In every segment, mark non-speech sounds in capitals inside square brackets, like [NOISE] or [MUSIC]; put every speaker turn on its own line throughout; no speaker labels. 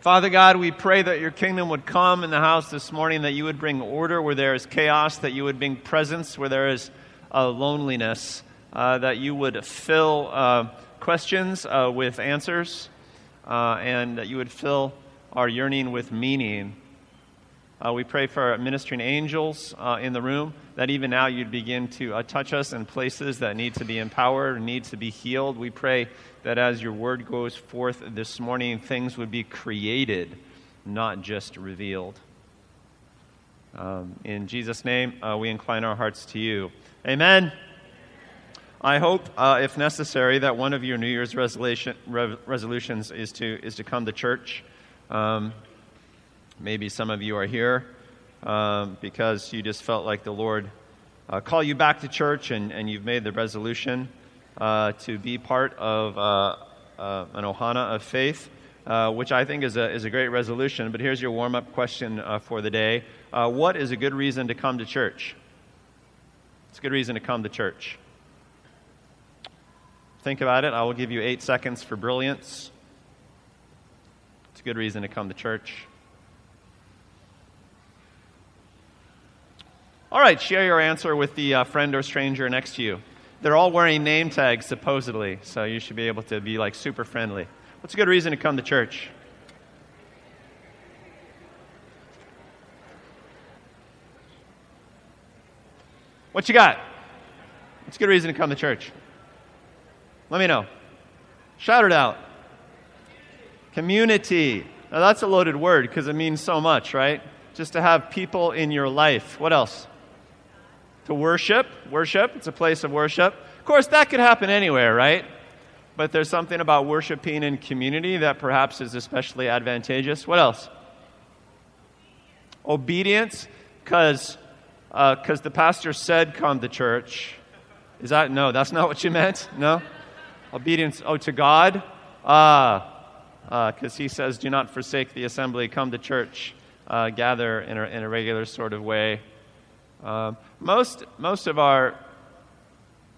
Father God, we pray that your kingdom would come in the house this morning, that you would bring order where there is chaos, that you would bring presence where there is uh, loneliness, uh, that you would fill uh, questions uh, with answers, uh, and that you would fill our yearning with meaning. Uh, we pray for our ministering angels in the room, that even now you'd begin to touch us in places that need to be empowered, need to be healed. We pray that as your word goes forth this morning, things would be created, not just revealed. Um, in Jesus' name, uh, we incline our hearts to you. Amen. I hope, uh, if necessary, that one of your New Year's resolution, re- resolutions is to, is to come to church. Um, maybe some of you are here um, because you just felt like the Lord uh, call you back to church and, and you've made the resolution uh, to be part of uh, uh, an ohana of faith, uh, which I think is a, is a great resolution. But here's your warm up question for the day What is a good reason to come to church? It's a good reason to come to church. Think about it. I will give you eight seconds for brilliance. It's a good reason to come to church. All right, share your answer with the uh, friend or stranger next to you. They're all wearing name tags, supposedly, so you should be able to be like super friendly. What's a good reason to come to church? What you got? What's a good reason to come to church? Let me know. Shout it out. Community. Now, that's a loaded word because it means so much, right? Just to have people in your life. What else? To worship. Worship, it's a place of worship. Of course, that could happen anywhere, right? But there's something about worshiping in community that perhaps is especially advantageous. What else? Obedience, because uh, cause the pastor said, come to church. Is that, no, that's not what you meant? No? Obedience, oh, to God? Ah, because uh, he says, do not forsake the assembly, come to church, uh, gather in a, in a regular sort of way. Um, most, most of our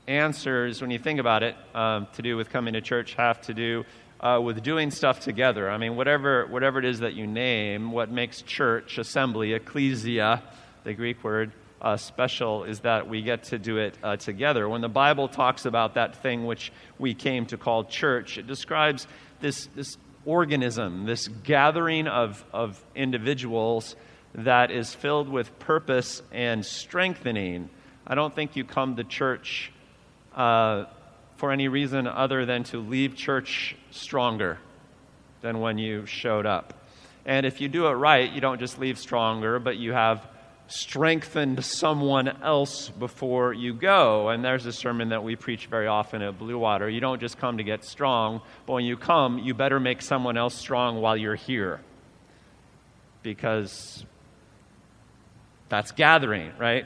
answers, when you think about it, um, to do with coming to church have to do uh, with doing stuff together. I mean, whatever, whatever it is that you name, what makes church, assembly, ecclesia, the Greek word, uh, special is that we get to do it uh, together. When the Bible talks about that thing which we came to call church, it describes this, this organism, this gathering of, of individuals that is filled with purpose and strengthening. I don't think you come to church uh, for any reason other than to leave church stronger than when you showed up. And if you do it right, you don't just leave stronger, but you have strengthened someone else before you go. And there's a sermon that we preach very often at Blue Water. You don't just come to get strong, but when you come, you better make someone else strong while you're here. Because that's gathering, right?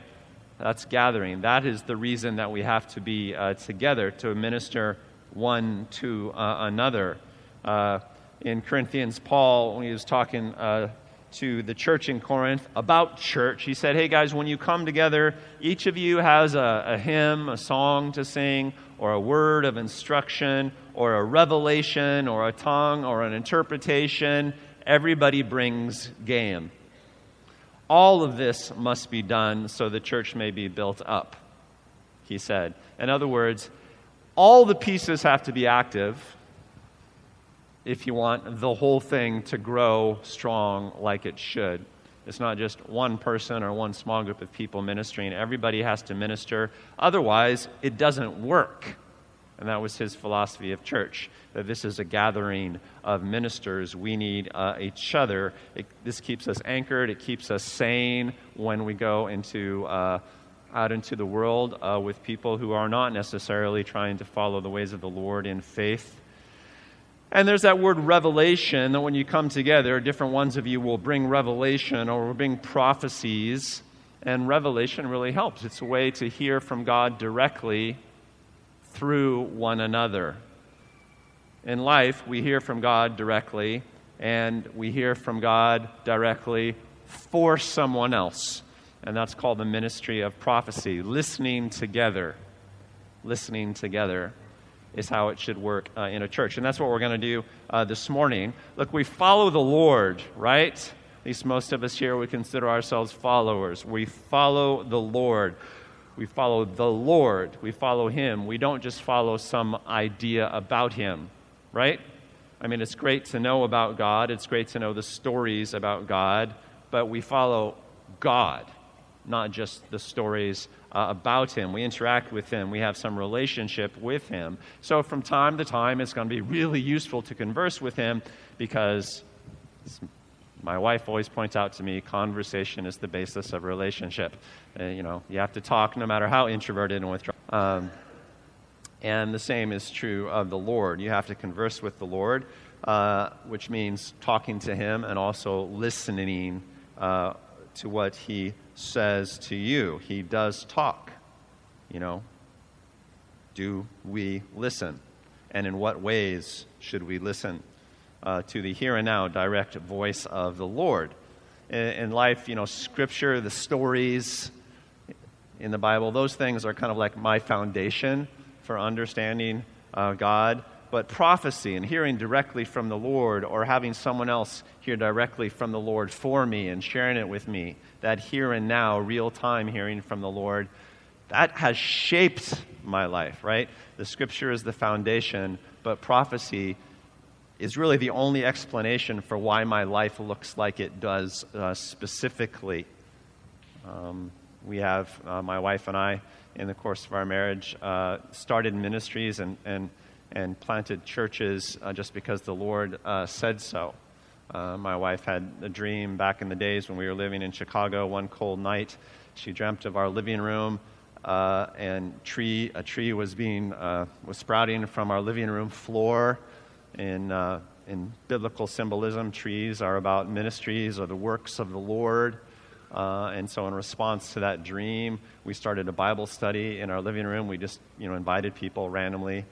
That's gathering. That is the reason that we have to be uh, together to minister one to uh, another. Uh, in Corinthians, Paul, when he was talking uh, to the church in Corinth about church, he said, Hey guys, when you come together, each of you has a, a hymn, a song to sing, or a word of instruction, or a revelation, or a tongue, or an interpretation. Everybody brings game. All of this must be done so the church may be built up, he said. In other words, all the pieces have to be active if you want the whole thing to grow strong like it should. It's not just one person or one small group of people ministering. Everybody has to minister. Otherwise, it doesn't work. And that was his philosophy of church that this is a gathering of ministers. We need uh, each other. It, this keeps us anchored, it keeps us sane when we go into. Uh, out into the world uh, with people who are not necessarily trying to follow the ways of the Lord in faith. And there's that word revelation that when you come together, different ones of you will bring revelation or will bring prophecies. And revelation really helps. It's a way to hear from God directly through one another. In life, we hear from God directly, and we hear from God directly for someone else. And that's called the ministry of prophecy, listening together. Listening together. is how it should work uh, in a church. And that's what we're going to do uh, this morning. Look, we follow the Lord, right? At least most of us here we consider ourselves followers. We follow the Lord. We follow the Lord. We follow Him. We don't just follow some idea about Him, right? I mean, it's great to know about God, it's great to know the stories about God, but we follow God, not just the stories uh, about Him. We interact with Him, we have some relationship with Him. So, from time to time, it's going to be really useful to converse with Him because my wife always points out to me conversation is the basis of relationship. Uh, you know, you have to talk no matter how introverted and withdrawn. Um, and the same is true of the Lord. You have to converse with the Lord, uh, which means talking to Him and also listening uh, to what He says to you. He does talk. You know, do we listen? And in what ways should we listen? Uh, to the here and now direct voice of the Lord. In, in life, you know, scripture, the stories in the Bible, those things are kind of like my foundation for understanding uh, God. But prophecy and hearing directly from the Lord or having someone else hear directly from the Lord for me and sharing it with me, that here and now, real time hearing from the Lord, that has shaped my life, right? The scripture is the foundation, but prophecy is really the only explanation for why my life looks like it does uh, specifically. Um, we have, uh, my wife and I, in the course of our marriage, uh, started ministries and, and, and planted churches uh, just because the Lord uh, said so. Uh, my wife had a dream back in the days when we were living in Chicago one cold night. She dreamt of our living room. and tree, a tree was being was sprouting from our living room floor, in, uh, in biblical symbolism, trees are about ministries or the works of the Lord. Uh, and so, in response to that dream, we started a Bible study in our living room. We just, you know, invited people randomly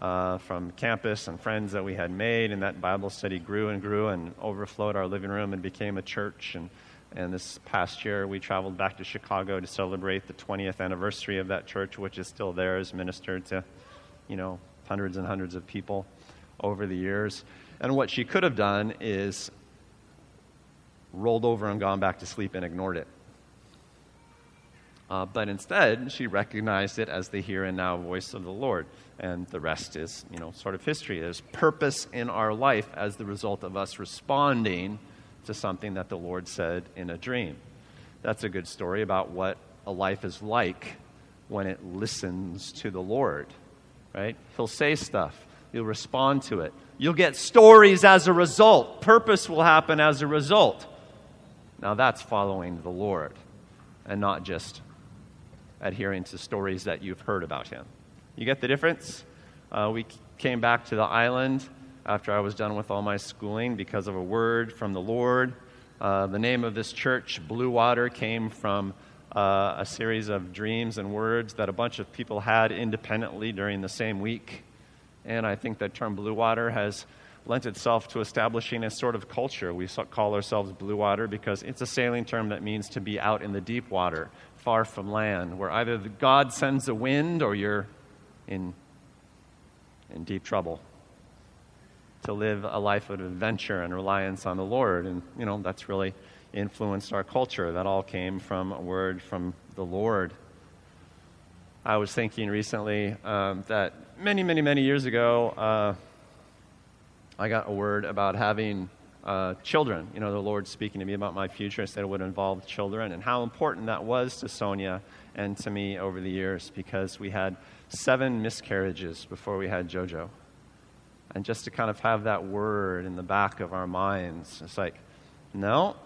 uh, from campus and friends that we had made, and that Bible study grew and grew and overflowed our living room and became a church. And, and this past year, we traveled back to Chicago to celebrate the 20th anniversary of that church, which is still there, has ministered to, you know, hundreds and hundreds of people over the years. And what she could have done is rolled over and gone back to sleep and ignored it. Uh, but instead, she recognized it as the here and now voice of the Lord. And the rest is, you know, sort of history. There's purpose in our life as the result of us responding to something that the Lord said in a dream. That's a good story about what a life is like when it listens to the Lord, right? He'll say stuff. You'll respond to it. You'll get stories as a result. Purpose will happen as a result. Now, that's following the Lord and not just adhering to stories that you've heard about Him. You get the difference? Uh, we came back to the island after I was done with all my schooling because of a word from the Lord. Uh, the name of this church, Blue Water, came from uh, a series of dreams and words that a bunch of people had independently during the same week. And I think that term blue water has lent itself to establishing a sort of culture. We call ourselves blue water because it's a sailing term that means to be out in the deep water, far from land, where either God sends a wind or you're in, in deep trouble. To live a life of adventure and reliance on the Lord. And, you know, that's really influenced our culture. That all came from a word from the Lord. I was thinking recently um, that many, many, many years ago, uh, I got a word about having uh, children. You know, the Lord speaking to me about my future and said it would involve children, and how important that was to Sonia and to me over the years because we had seven miscarriages before we had JoJo. And just to kind of have that word in the back of our minds, it's like, no,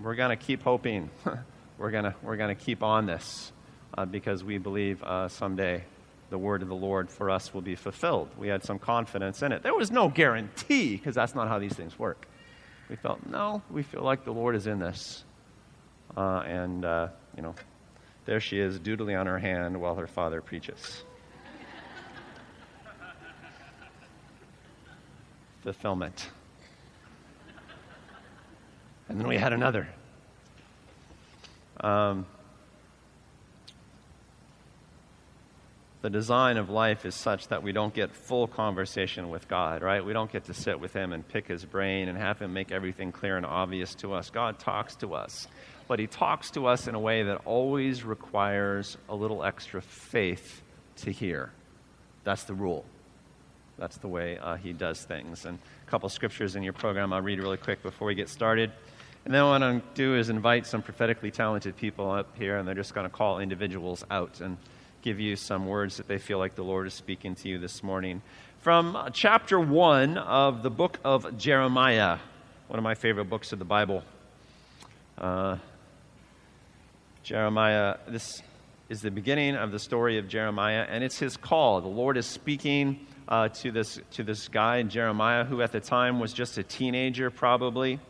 we're going to keep hoping. [LAUGHS] we're going we're to keep on this uh, because we believe uh, someday the word of the Lord for us will be fulfilled. We had some confidence in it. There was no guarantee because that's not how these things work. We felt, no, we feel like the Lord is in this. Uh, and, uh, you know, there she is, doodling on her hand while her father preaches. [LAUGHS] Fulfillment. And then we had another. Um, the design of life is such that we don't get full conversation with God, right? We don't get to sit with Him and pick His brain and have Him make everything clear and obvious to us. God talks to us, but He talks to us in a way that always requires a little extra faith to hear. That's the rule. That's the way uh, He does things. And a couple scriptures in your program I'll read really quick before we get started. And then what I'm going to do is invite some prophetically talented people up here, and they're just going to call individuals out and give you some words that they feel like the Lord is speaking to you this morning. From uh, chapter 1 of the book of Jeremiah, one of my favorite books of the Bible. Uh, Jeremiah, this is the beginning of the story of Jeremiah, and it's his call. The Lord is speaking uh, to, this, to this guy, Jeremiah, who at the time was just a teenager, probably.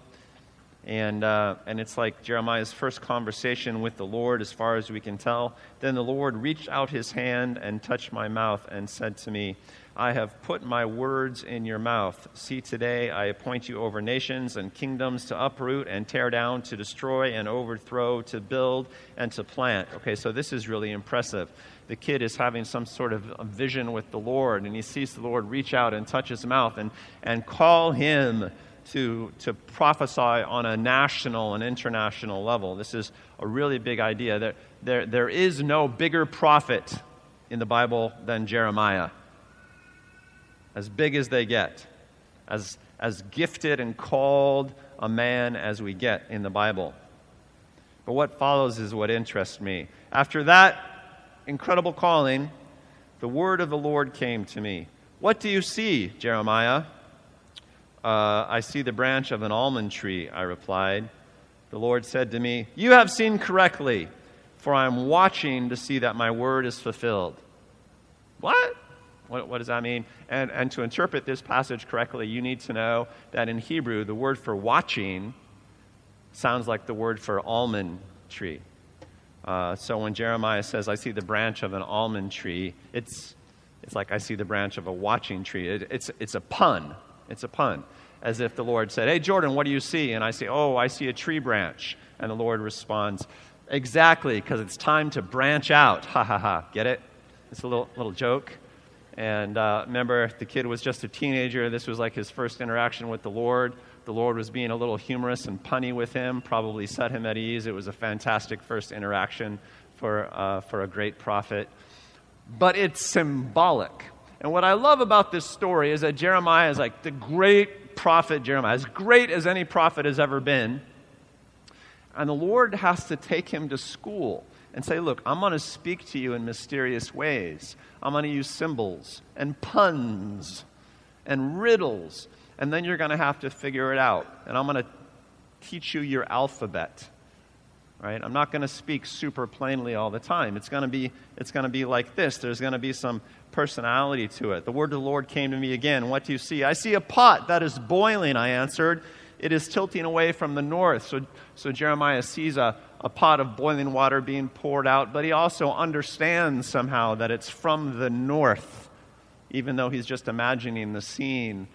And, uh, and it's like Jeremiah's first conversation with the Lord, as far as we can tell. Then the Lord reached out his hand and touched my mouth and said to me, I have put my words in your mouth. See, today I appoint you over nations and kingdoms to uproot and tear down, to destroy and overthrow, to build and to plant. Okay, so this is really impressive. The kid is having some sort of vision with the Lord, and he sees the Lord reach out and touch his mouth and, and call him to, to prophesy on a national and international level. This is a really big idea. There, there, there is no bigger prophet in the Bible than Jeremiah. As big as they get, as, as gifted and called a man as we get in the Bible. But what follows is what interests me. After that incredible calling, the word of the Lord came to me. What do you see, Jeremiah? Uh, I see the branch of an almond tree, I replied. The Lord said to me, You have seen correctly, for I am watching to see that my word is fulfilled. What? What, what, does that mean? And, and to interpret this passage correctly, you need to know that in Hebrew, the word for watching sounds like the word for almond tree. Uh, so when Jeremiah says, I see the branch of an almond tree, it's, it's like I see the branch of a watching tree. It, it's, it's a pun. It's a pun. As if the Lord said, Hey, Jordan, what do you see? And I say, Oh, I see a tree branch. And the Lord responds, Exactly, because it's time to branch out. Ha ha ha. Get it? It's a little, little joke. And uh, remember, the kid was just a teenager. This was like his first interaction with the Lord. The Lord was being a little humorous and punny with him, probably set him at ease. It was a fantastic first interaction for, uh, for a great prophet. But it's symbolic. And what I love about this story is that Jeremiah is like the great prophet Jeremiah, as great as any prophet has ever been. And the Lord has to take him to school and say, Look, I'm going to speak to you in mysterious ways. I'm going to use symbols and puns and riddles. And then you're going to have to figure it out. And I'm going to teach you your alphabet. Right? I'm not going to speak super plainly all the time. It's going to be it's going to be like this. There's going to be some personality to it. The word of the Lord came to me again. What do you see? I see a pot that is boiling, I answered. It is tilting away from the north. So, so Jeremiah sees a, a pot of boiling water being poured out, but he also understands somehow that it's from the north, even though he's just imagining the scene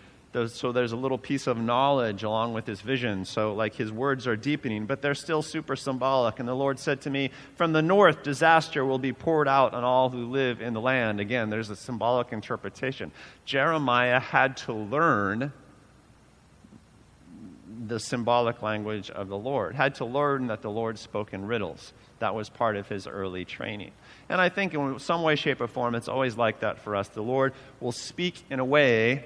so there's a little piece of knowledge along with his vision. So, like, his words are deepening, but they're still super symbolic. And the Lord said to me, From the north, disaster will be poured out on all who live in the land. Again, there's a symbolic interpretation. Jeremiah had to learn the symbolic language of the Lord, had to learn that the Lord spoke in riddles. That was part of his early training. And I think in some way, shape, or form, it's always like that for us. The Lord will speak in a way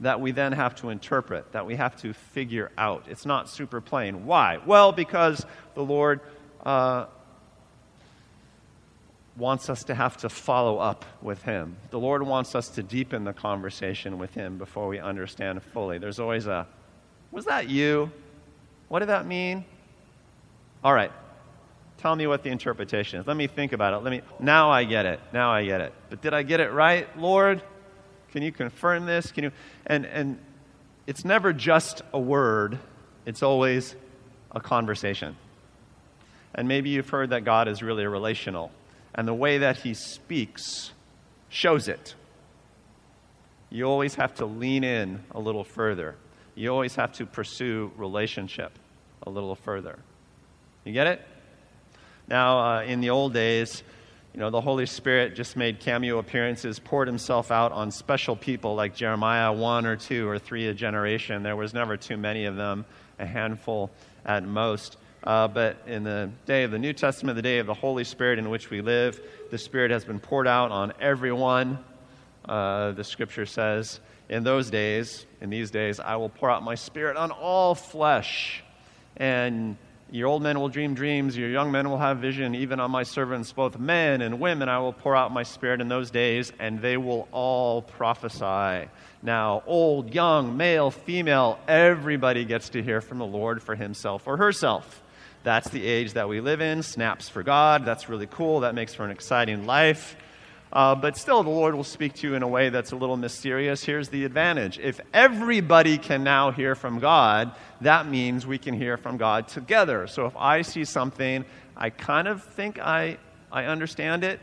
that we then have to interpret, that we have to figure out. It's not super plain. Why? Well, because the Lord uh, wants us to have to follow up with Him. The Lord wants us to deepen the conversation with Him before we understand fully. There's always a, was that you? What did that mean? All right. Tell me what the interpretation is. Let me think about it. Let me now I get it. Now I get it. But did I get it right, Lord? Can you confirm this? Can you? And, and it's never just a word, it's always a conversation. And maybe you've heard that God is really relational, and the way that He speaks shows it. You always have to lean in a little further. You always have to pursue relationship a little further. You get it? Now, uh, in the old days, you know, the Holy Spirit just made cameo appearances, poured himself out on special people like Jeremiah, one or two or three a generation. There was never too many of them, a handful at most. Uh, but in the day of the New Testament, the day of the Holy Spirit in which we live, the Spirit has been poured out on everyone. Uh, the scripture says, In those days, in these days, I will pour out my Spirit on all flesh. And your old men will dream dreams, your young men will have vision, even on my servants, both men and women, I will pour out my spirit in those days, and they will all prophesy. Now, old, young, male, female, everybody gets to hear from the Lord for himself or herself. That's the age that we live in. Snaps for God. That's really cool. That makes for an exciting life. Uh, but still, the Lord will speak to you in a way that's a little mysterious. Here's the advantage if everybody can now hear from God, that means we can hear from God together. So if I see something, I kind of think I, I understand it.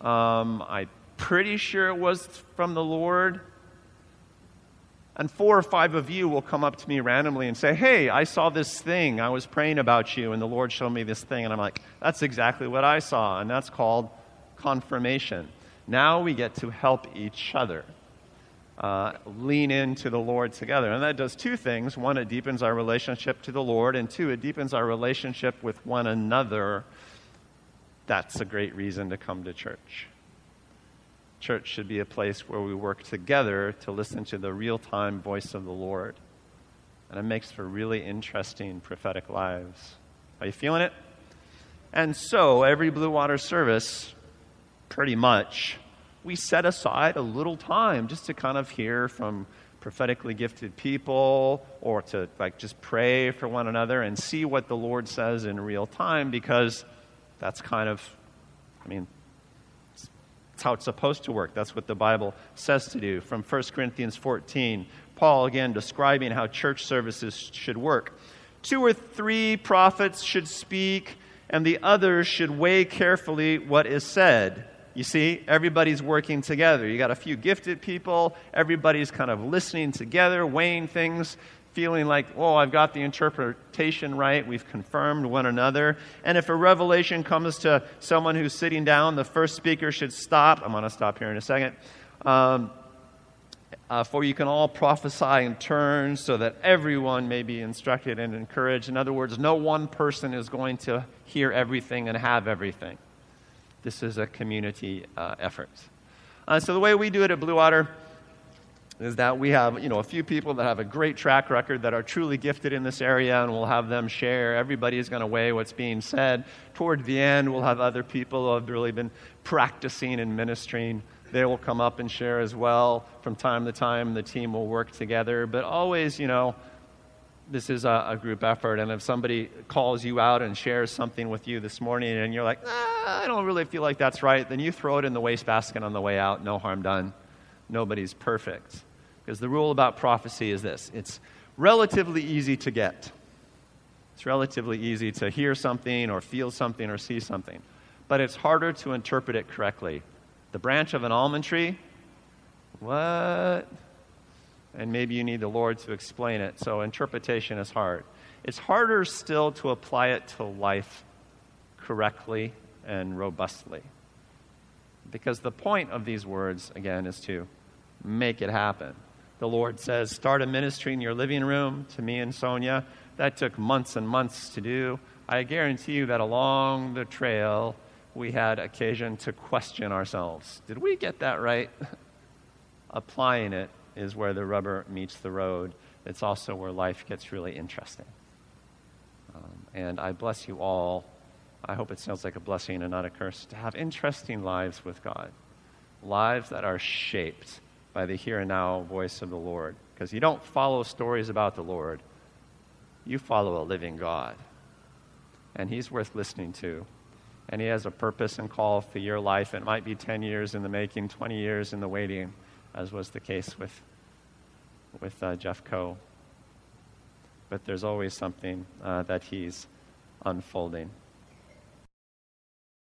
Um, I'm pretty sure it was from the Lord. And four or five of you will come up to me randomly and say, Hey, I saw this thing. I was praying about you, and the Lord showed me this thing. And I'm like, That's exactly what I saw. And that's called confirmation. Now we get to help each other. Uh, lean into the Lord together. And that does two things. One, it deepens our relationship to the Lord, and two, it deepens our relationship with one another. That's a great reason to come to church. Church should be a place where we work together to listen to the real time voice of the Lord. And it makes for really interesting prophetic lives. Are you feeling it? And so, every Blue Water service pretty much, we set aside a little time just to kind of hear from prophetically gifted people or to like just pray for one another and see what the Lord says in real time because that's kind of, I mean, it's how it's supposed to work. That's what the Bible says to do. From 1 Corinthians 14, Paul again describing how church services should work. Two or three prophets should speak, and the others should weigh carefully what is said. You see, everybody's working together. You got a few gifted people, everybody's kind of listening together, weighing things, feeling like, oh, I've got the interpretation right. We've confirmed one another. And if a revelation comes to someone who's sitting down, the first speaker should stop. I'm going to stop here in a second. Um, uh, for you can all prophesy in turns so that everyone may be instructed and encouraged. In other words, no one person is going to hear everything and have everything. This is a community uh, effort. Uh, so the way we do it at Blue Water is that we have you know a few people that have a great track record that are truly gifted in this area and we'll have them share. Everybody is going to weigh what's being said. Toward the end we'll have other people who have really been practicing and ministering. They will come up and share as well. From time to time the team will work together. But always you know this is a, a, group effort, and if somebody calls you out and shares something with you this morning, and you're like, ah, I don't really feel like that's right, then you throw it in the wastebasket on the way out. No harm done. Nobody's perfect. Because the rule about prophecy is this it's relatively easy to get. It's relatively easy to hear something or feel something or see something, but it's harder to interpret it correctly. The branch of an almond tree, what? And maybe you need the Lord to explain it. So interpretation is hard. It's harder still to apply it to life correctly and robustly. Because the point of these words, again, is to make it happen. The Lord says, start a ministry in your living room to me and Sonia. That took months and months to do. I guarantee you that along the trail, we had occasion to question ourselves. Did we get that right? [LAUGHS] Applying it is where the rubber meets the road. It's also where life gets really interesting. Um, and I bless you all. I hope it sounds like a blessing and not a curse to have interesting lives with God, lives that are shaped by the here and now voice of the Lord. Because you don't follow stories about the Lord, you follow a living God. And He's worth listening to. And He has a purpose and call for your life. It might be 10 years in the making, 20 years in the waiting as was the case with, with uh, Jeff Coe. But there's always something uh, that he's unfolding.